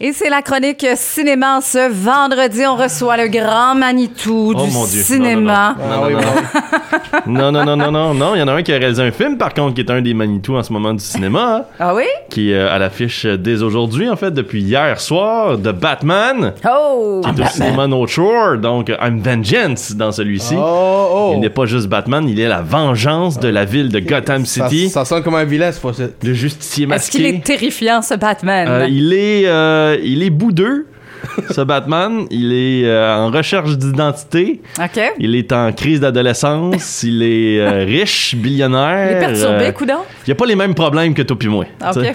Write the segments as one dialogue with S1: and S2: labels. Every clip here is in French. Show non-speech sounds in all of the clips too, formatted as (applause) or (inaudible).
S1: Et c'est la chronique cinéma. Ce vendredi, on reçoit le grand Manitou
S2: Oh
S1: du
S2: mon Dieu.
S1: cinéma.
S2: Non, non, non. (laughs) Non, non, non, non, non, non. Il y en a un qui a réalisé un film, par contre, qui est un des Manitou en ce moment du cinéma, hein,
S1: Ah oui?
S2: qui est euh, à l'affiche dès aujourd'hui, en fait, depuis hier soir, de Batman,
S1: Oh!
S2: qui est au cinéma No Shore. Donc, I'm Vengeance dans celui-ci.
S3: Oh, oh.
S2: Il n'est pas juste Batman, il est la vengeance de la ville de Gotham
S3: Ça,
S2: City.
S3: ça sonne comme un vilain, cette fois-ci.
S2: Le justicier
S1: Est-ce qu'il
S2: masqué.
S1: est terrifiant, ce Batman?
S2: Euh, il est, euh, il est boudeux, (laughs) ce Batman. Il est euh, en recherche d'identité.
S1: OK.
S2: Il est en crise d'adolescence. (laughs) il est euh, riche, billionnaire.
S1: Il est perturbé,
S2: euh,
S1: coudon?
S2: il a pas les mêmes problèmes que toi puis moi.
S1: OK.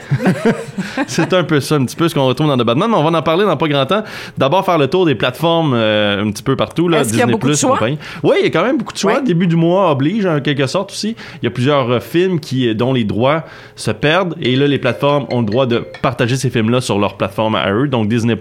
S1: (laughs)
S2: C'est un peu ça, un petit peu ce qu'on retrouve dans The Batman. Mais on va en parler dans pas grand temps. D'abord, faire le tour des plateformes euh, un petit peu partout. Là,
S1: qu'il y a
S2: Disney+,
S1: beaucoup de choix?
S2: compagnie. Oui, il y a quand même beaucoup de choix. Début du mois oblige, en quelque sorte aussi. Il y a plusieurs films qui, dont les droits se perdent. Et là, les plateformes ont le droit de partager ces films-là sur leur plateforme à eux. Donc, Disney+,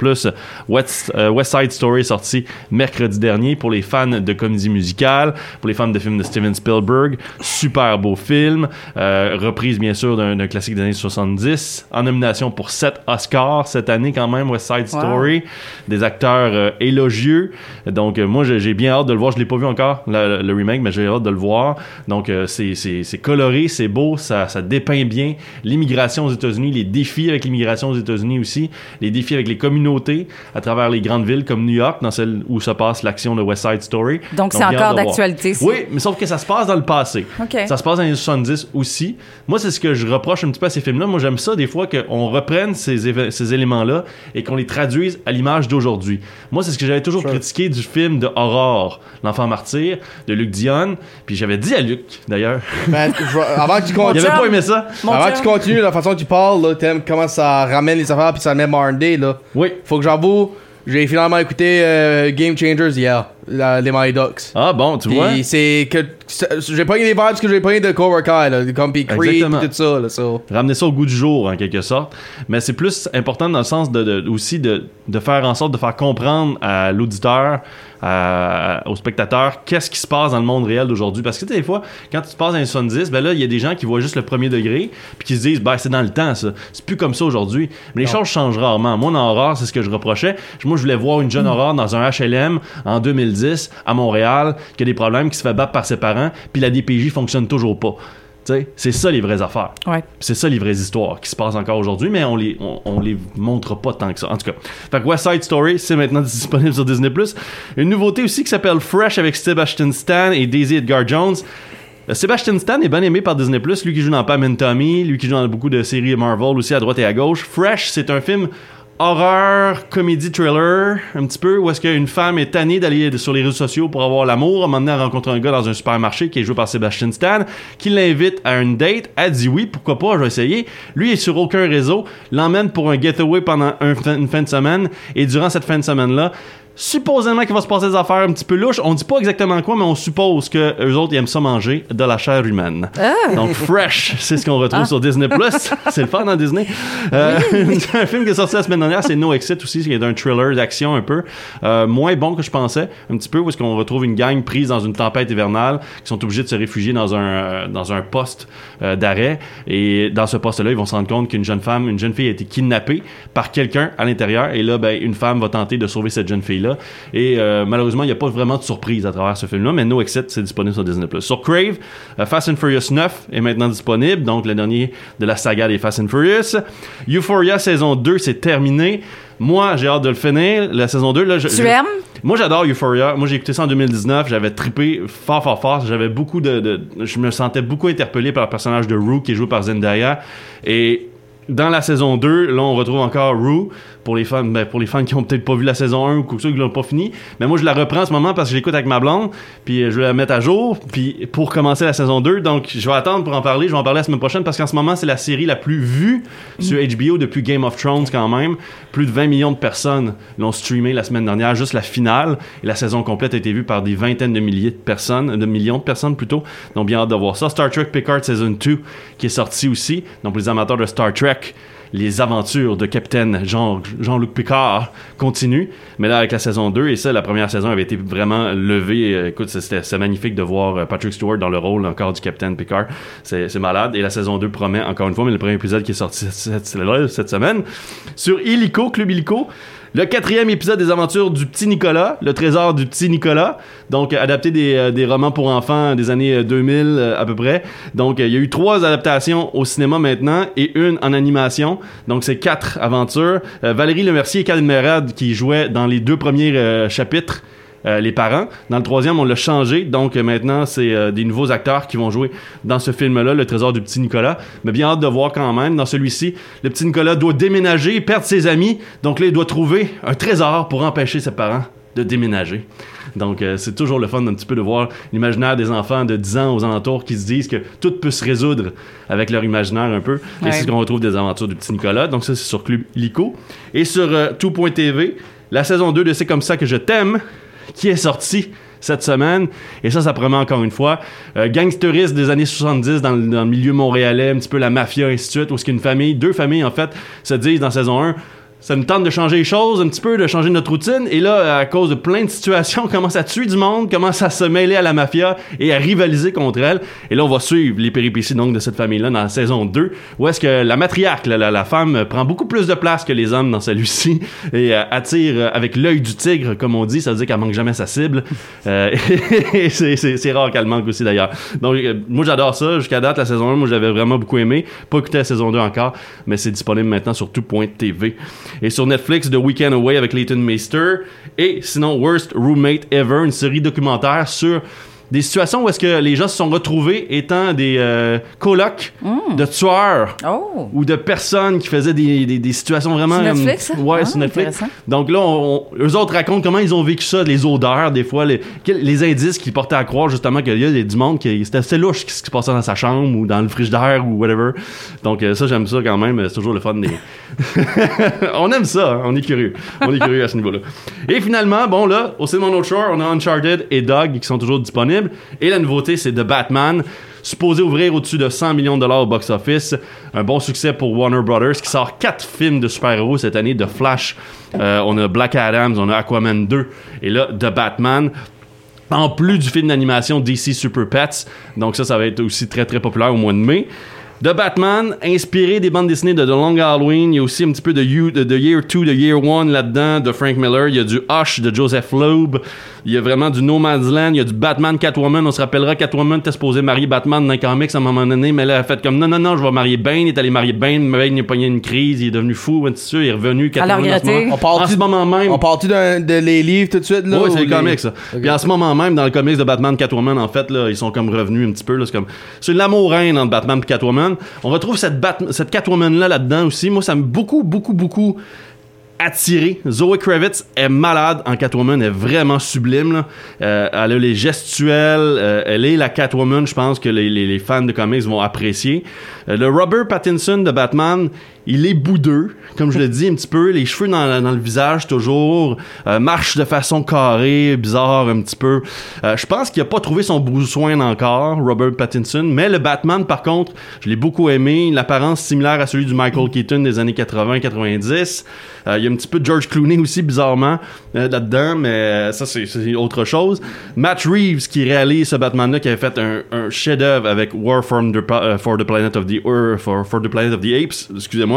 S2: West, euh, West Side Story sorti mercredi dernier pour les fans de comédie musicale, pour les fans de films de Steven Spielberg. Super beau film. Euh, reprise, bien sûr, d'un classique des années 70. En nomination pour 7 Oscars cette année, quand même, West Side
S1: Wow.
S2: Story. Des acteurs euh, élogieux. Donc, moi, j'ai bien hâte de le voir. Je l'ai pas vu encore, le, le remake, mais j'ai hâte de le voir. Donc, c'est coloré, c'est beau, ça, ça dépeint bien l'immigration aux États-Unis, les défis avec l'immigration aux États-Unis aussi, les défis avec les communautés à travers les grandes villes comme New York, dans celle où se passe l'action de West Side Story.
S1: Donc, c'est encore d'actualité, ça.
S2: Oui, mais sauf que ça se passe dans le passé.
S1: OK.
S2: Ça se passe dans les années 70 aussi. Moi, c'est ce que je reproche un petit peu à ces films-là. Moi, j'aime ça des fois qu'on reprenne ces, éléments-là et qu'on les traduise à l'image d'aujourd'hui. Moi, c'est ce que j'avais toujours critiqué du film de Aurore, L'enfant martyr, de Luc Dion. Puis j'avais dit à Luc, d'ailleurs,
S3: Ben, (laughs) avant que tu
S2: il
S3: continues,
S2: avait
S1: chum.
S2: pas aimé ça.
S1: Mon
S3: avant que tu continues, la façon que tu parles, là, t'aimes comment ça ramène les affaires puis ça met modern day, là.
S2: Oui.
S3: Faut que j'avoue, j'ai finalement écouté euh, Game Changers hier, la- les Mighty Ducks.
S2: Ah bon, tu vois?
S3: C'est que j'ai pas eu les vibes que j'ai pas eu de Cobra Kai, là, comme puis Creed pis tout ça, là, so.
S2: ramener ça au goût du jour en quelque sorte. Mais c'est plus important dans le sens de, de- aussi de, de faire en sorte de faire comprendre à l'auditeur à- au spectateur qu'est-ce qui se passe dans le monde réel d'aujourd'hui. Parce que des fois quand tu te passes les 70 ben là il y a des gens qui voient juste le premier degré puis qui se disent ben c'est dans le temps ça. C'est plus comme ça aujourd'hui. Mais les choses changent rarement. Moi dans Aurore c'est ce que je reprochais. Moi je voulais voir une jeune Aurore dans un HLM en 2010 à Montréal qui a des problèmes qui se fait battre par ses parents puis la DPJ fonctionne toujours pas c'est ça les vraies affaires.
S1: Ouais.
S2: C'est ça les vraies histoires qui se passent encore aujourd'hui, mais on les, on, on les montre pas tant que ça. En tout cas, fait que West Side Story, c'est maintenant (laughs) disponible sur Disney+. Une nouveauté aussi qui s'appelle Fresh avec Sebastian Stan et Daisy Edgar Jones. Euh, Sebastian Stan est bien aimé par Disney+, lui qui joue dans Pam and Tommy, lui qui joue dans beaucoup de séries Marvel aussi à droite et à gauche. Fresh, c'est un film horreur, comédie, thriller, un petit peu, où est-ce qu'une femme est tannée d'aller sur les réseaux sociaux pour avoir l'amour. À un rencontre un gars dans un supermarché qui est joué par Sebastian Stan, qui l'invite à une date. Elle dit oui, pourquoi pas, je vais essayer. Lui est sur aucun réseau, l'emmène pour un getaway pendant une fin de semaine, et durant cette fin de semaine-là, supposément qu'il va se passer des affaires un petit peu louches. On dit pas exactement quoi, mais on suppose que eux autres ils aiment ça manger de la chair humaine. Donc Fresh, c'est ce qu'on retrouve sur Disney (laughs) C'est le fun dans Disney? Euh, (laughs) un film qui est sorti la semaine dernière, c'est No Exit aussi, qui est un thriller d'action un peu. Euh, moins bon que je pensais, un petit peu où est-ce qu'on retrouve une gang prise dans une tempête hivernale qui sont obligés de se réfugier dans un euh, dans un poste d'arrêt. Et dans ce poste-là, ils vont se rendre compte qu'une jeune femme, une jeune fille a été kidnappée par quelqu'un à l'intérieur. Et là ben une femme va tenter de sauver cette jeune fille et euh, malheureusement il n'y a pas vraiment de surprise à travers ce film là mais No Exit c'est disponible sur Disney+. Sur Crave, euh, Fast and Furious 9 est maintenant disponible donc le dernier de la saga des Fast and Furious. Euphoria saison 2 c'est terminé. Moi, j'ai hâte de le finir. La saison 2, là, je,
S1: Tu aimes?
S2: moi, j'adore Euphoria. Moi, j'ai écouté ça en 2019. J'avais trippé fort, fort, fort. J'avais beaucoup de, de- Je me sentais beaucoup interpellé par le personnage de Rue qui est joué par Zendaya. Et dans la saison 2, là, on retrouve encore Rue. Pour les fans, ben, pour les qui ont peut-être pas vu la saison 1 ou ceux qui l'ont pas fini. Mais moi, je la reprends en ce moment parce que je l'écoute avec ma blonde. Puis euh, je vais la mettre à jour. Puis pour commencer la saison 2. Donc, je vais attendre pour en parler. Je vais en parler la semaine prochaine parce qu'en ce moment, c'est la série la plus vue sur HBO depuis Game of Thrones quand même. Plus de 20 millions de personnes l'ont streamé la semaine dernière, juste la finale. Et la saison complète a été vue par des vingtaines de milliers de personnes, de millions de personnes plutôt. Donc bien hâte de voir ça. Star Trek Picard Season 2 qui est sorti aussi. Donc pour les amateurs de Star Trek, les aventures de Capitaine Jean, Jean-Luc Picard continuent. Mais là, avec la saison 2, et ça, la première saison avait été vraiment levée. Euh, écoute, c'était magnifique de voir euh, Patrick Stewart dans le rôle encore du Capitaine Picard. C'est malade. Et la saison 2 promet encore une fois, mais le premier épisode qui est sorti cette semaine. Sur Illico, Club Illico, le quatrième épisode des aventures du petit Nicolas, le trésor du petit Nicolas. Donc, euh, adapté des, euh, des romans pour enfants des années euh, 2000 euh, à peu près. Donc, il y a eu trois adaptations au cinéma maintenant et une en animation. Donc, c'est quatre aventures. Valérie Lemercier et Karen Merad qui jouaient dans les deux premiers chapitres. Euh, les parents. Dans le troisième, on l'a changé. Donc euh, maintenant, c'est euh, des nouveaux acteurs qui vont jouer dans ce film-là, Le Trésor du Petit Nicolas. Mais bien hâte de voir quand même. Dans celui-ci, le petit Nicolas doit déménager, perdre ses amis. Donc là, il doit trouver un trésor pour empêcher ses parents de déménager. Donc euh, c'est toujours le fun d'un petit peu de voir l'imaginaire des enfants de 10 ans aux alentours qui se disent que tout peut se résoudre avec leur imaginaire un peu. Et c'est ce qu'on retrouve des aventures du petit Nicolas. Donc ça, c'est sur Club Lico. Et sur euh, tout.tv, la saison 2 de C'est comme ça que je t'aime, qui est sortie cette semaine. Et ça, ça promet encore une fois. Euh, des années 70 dans le, milieu montréalais, un petit peu la mafia, ainsi de suite, où ce qu'une famille, deux familles en fait, se disent dans saison 1, ça nous tente de changer les choses un petit peu, de changer notre routine. Et là, à cause de plein de situations, (laughs) on commence à tuer du monde, commence à se mêler à la mafia et à rivaliser contre elle. Et là, on va suivre les péripéties donc de cette famille-là dans la saison 2, où est-ce que la matriarque, la, la- femme, prend beaucoup plus de place que les hommes dans celui-ci (laughs) et euh, attire euh, avec l'œil du tigre, comme on dit. Ça veut dire qu'elle manque jamais sa cible. (laughs) Euh, c'est rare qu'elle manque aussi d'ailleurs. Donc, euh, moi, j'adore ça. Jusqu'à date, la saison 1, moi, j'avais vraiment beaucoup aimé. Pas écouté la saison 2 encore, mais c'est disponible maintenant sur tout.tv. Et sur Netflix, The Weekend Away avec Leighton Meister. Et sinon, Worst Roommate Ever, une série documentaire sur des situations où est-ce que les gens se sont retrouvés étant des euh, colocs de tueurs
S1: Oh!
S2: ou de personnes qui faisaient des, des, des situations vraiment...
S1: Sur Netflix, ça?
S2: euh, ouais,
S1: Ah,
S2: sur Netflix. Donc là, on, on- eux autres racontent comment ils ont vécu ça, les odeurs, des fois, les, les indices qui portaient à croire justement qu'il y a du monde qui c'était assez louche ce qui se passait dans sa chambre ou dans le frigidaire ou whatever. Donc euh, ça, j'aime ça quand même. C'est toujours le fun des. (laughs) on aime ça, hein, on est curieux. On est curieux à ce niveau-là. Et finalement, bon là, au North Shore, on a Uncharted et Dog qui sont toujours disponibles. Et la nouveauté, c'est The Batman. Supposé ouvrir au-dessus de 100 millions de dollars au box-office. Un bon succès pour Warner Brothers qui sort quatre films de super-héros cette année. de Flash, euh, on a Black Adams, on a Aquaman 2 et là The Batman. En plus du film d'animation DC Super Pets. Donc ça, ça va être aussi très très populaire au mois de mai. The Batman, inspiré des bandes dessinées de The Long Halloween. Il y a aussi un petit peu de, You- de Year 2, The Year 1 là-dedans, de Frank Miller. Il y a du Hush de Joseph Loeb. Il y a vraiment du No Man's Land. Il y a du Batman Catwoman. On se rappellera, Catwoman était supposé marier Batman dans les comics à un moment donné, mais là, elle a fait comme non, non, non, je vais marier Bane. Il est allé marier Bane. Bane, il a pogné une crise. Il est devenu fou. ainsi de suite. Il est revenu.
S1: Elle a
S2: Catwoman, en ce moment-
S3: On
S2: en ce moment même.
S3: On d'un- de les livres tout de suite, là?
S2: Oui,
S3: ou
S2: c'est les
S3: les-
S2: comics, ça. Puis en ce moment même, dans le comics de Batman Catwoman, en fait, là, ils sont comme revenus un petit peu. là, C'est comme c'est l'amour reine entre Batman et Catwoman. On retrouve cette, Bat- cette Catwoman-là là-dedans aussi. Moi, ça me beaucoup, beaucoup, beaucoup attiré. Zoe Kravitz est malade en Catwoman, elle est vraiment sublime. Euh, elle a les gestuels, euh, elle est la Catwoman, je pense que les fans de comics vont apprécier. Euh, le Robert Pattinson de Batman, il est boudeux, comme je le dis un petit peu, les cheveux dans, le visage toujours, euh, marche de façon carrée, bizarre un petit peu. Euh, je pense qu'il a pas trouvé son soin encore, Robert Pattinson, mais le Batman par contre, je l'ai beaucoup aimé, l'apparence similaire à celui du Michael Keaton des années 80-90. Euh, il y a un petit peu de George Clooney aussi bizarrement là-dedans, mais ça c'est autre chose. Matt Reeves qui réalise ce Batman-là, qui avait fait un, un chef-d'œuvre avec War from the, for the Planet of the Earth, for, for the Planet of the Apes, excusez-moi,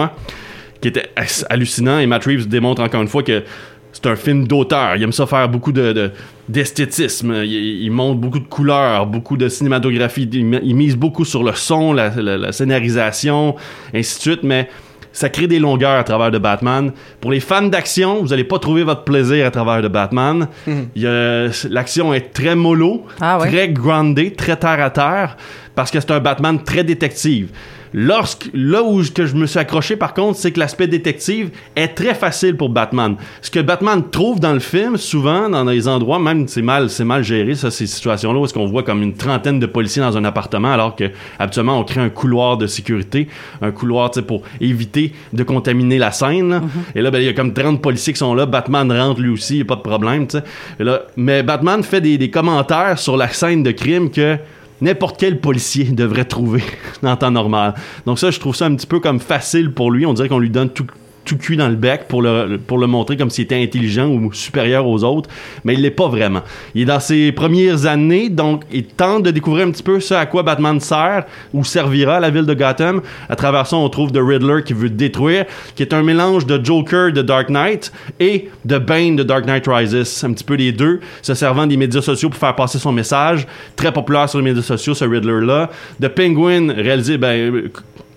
S2: qui était hallucinant. Et Matt Reeves démontre encore une fois que c'est un film d'auteur. Il aime ça faire beaucoup de, de- d'esthétisme. Il, il montre beaucoup de couleurs, beaucoup de cinématographie. Il, mi- il mise beaucoup sur le son, la, la- la scénarisation, ainsi de suite. Mais ça crée des longueurs à travers de Batman. Pour les fans d'action, vous n'allez pas trouver votre plaisir à travers de Batman. A- l'action est très mollo,
S1: Ah ouais.
S2: très groundé, très terre à terre, parce que c'est un Batman très détective. Lorsque, là où je- que je me suis accroché, par contre, c'est que l'aspect détective est très facile pour Batman. Ce que Batman trouve dans le film, souvent, dans les endroits, même c'est mal, c'est mal géré, ça, ces situations-là, où est-ce qu'on voit comme une trentaine de policiers dans un appartement, alors que, habituellement, on crée un couloir de sécurité, un couloir, tu sais, pour éviter de contaminer la scène, là. Et là, ben, il y a comme 30 policiers qui sont là, Batman rentre lui aussi, y a pas de problème, tu sais. Et là, mais Batman fait des, des commentaires sur la scène de crime que n'importe quel policier devrait trouver (laughs) en temps normal. Donc ça, je trouve ça un petit peu comme facile pour lui. On dirait qu'on lui donne tout tout cuit dans le bec pour le, pour le montrer comme s'il était intelligent ou supérieur aux autres, mais il l'est pas vraiment. Il est dans ses premières années, donc il tente de découvrir un petit peu ce à quoi Batman sert ou servira à la ville de Gotham. À travers ça, on trouve The Riddler qui veut détruire, qui est un mélange de Joker de Dark Knight et de Bane de Dark Knight Rises. Un petit peu les deux, se servant des médias sociaux pour faire passer son message. Très populaire sur les médias sociaux, ce Riddler-là. The Penguin, réalisé, ben,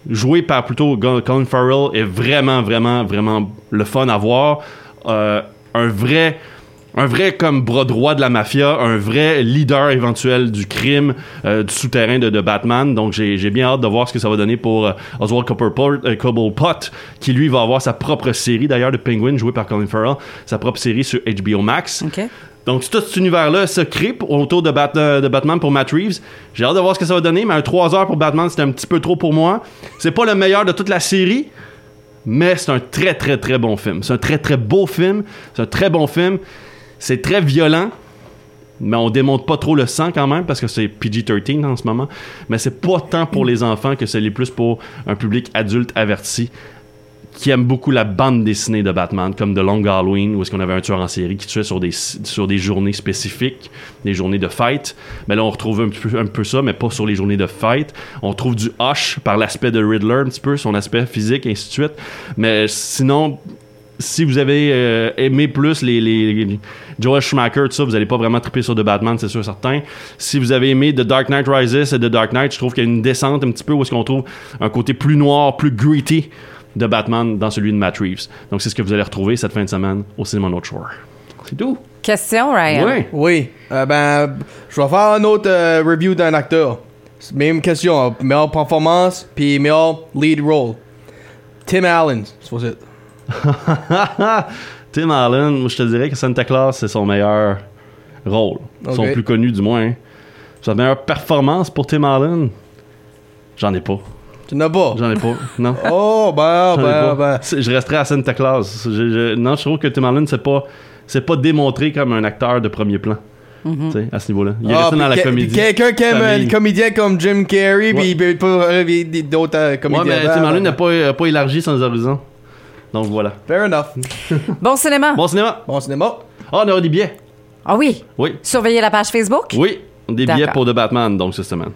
S2: joué par plutôt Colin Farrell est vraiment, vraiment, vraiment le fun à voir. Euh, un vrai un vrai comme bras droit de la mafia, un vrai leader éventuel du crime, euh, du souterrain de, Batman. Donc j'ai bien hâte de voir ce que ça va donner pour euh, Oswald Cobblepot, qui lui va avoir sa propre série d'ailleurs de Penguin joué par Colin Farrell, sa propre série sur HBO Max. Donc, tout cet univers-là se crée autour de, de, Batman pour Matt Reeves. J'ai hâte de voir ce que ça va donner, mais un 3 heures pour Batman, c'était un petit peu trop pour moi. C'est pas le meilleur de toute la série, mais c'est un très, très, très bon film. C'est un très, très beau film. C'est un très bon film. C'est très violent, mais on démonte pas trop le sang quand même parce que c'est PG-13 en ce moment. Mais c'est pas tant pour les enfants que c'est plus pour un public adulte averti qui aime beaucoup la bande dessinée de Batman, comme The Long Halloween, où est-ce qu'on avait un tueur en série qui tuait sur des, sur des journées spécifiques, des journées de fête. Mais là, on retrouve un peu, un peu ça, mais pas sur les journées de fête. On trouve du Hush par l'aspect de Riddler, un petit peu, son aspect physique, et ainsi de suite. Mais sinon, si vous avez euh, aimé plus les, les, Joel Schumacher, tout ça, vous n'allez pas vraiment triper sur The Batman, c'est sûr certain. Si vous avez aimé The Dark Knight Rises et The Dark Knight, je trouve qu'il y a une descente un petit peu où est-ce qu'on trouve un côté plus noir, plus gritty de Batman dans celui de Matt Reeves. Donc, c'est ce que vous allez retrouver cette fin de semaine au cinéma North Shore. C'est tout.
S1: Question, Ryan.
S2: Oui.
S3: Oui. Euh, ben, je vais faire un autre euh, review d'un acteur. Même question. Meilleure performance, puis meilleur lead role. Tim Allen, c'est it. (laughs)
S2: Tim Allen, moi, je te dirais que Santa Claus, c'est son meilleur rôle. Son plus connu, du moins. Sa meilleure performance pour Tim Allen, j'en ai pas.
S3: Tu n'as pas?
S2: J'en ai pas, non. (laughs)
S3: Oh, ben, ben, ben.
S2: Je resterai à Santa Claus. Je, non, je trouve que Tim Allen, c'est pas, c'est pas démontré comme un acteur de premier plan.
S1: Mm-hmm.
S2: Tu sais, à ce niveau-là. Il est
S3: Ah,
S2: resté dans la comédie.
S3: Quelqu'un qui aime
S2: Famille.
S3: les comédiens comme Jim Carrey, puis il peut pas rêver d'autres euh,
S2: Ouais,
S3: comédiens.
S2: mais Tim Allen n'a pas, a pas élargi son horizon. Donc voilà.
S3: Fair enough. (laughs)
S1: Bon cinéma.
S2: Bon cinéma.
S3: Bon cinéma.
S2: Ah, on aura des billets.
S1: Ah oui.
S2: Oui.
S1: Surveillez la page Facebook.
S2: Oui. Des billets pour The Batman, donc cette semaine.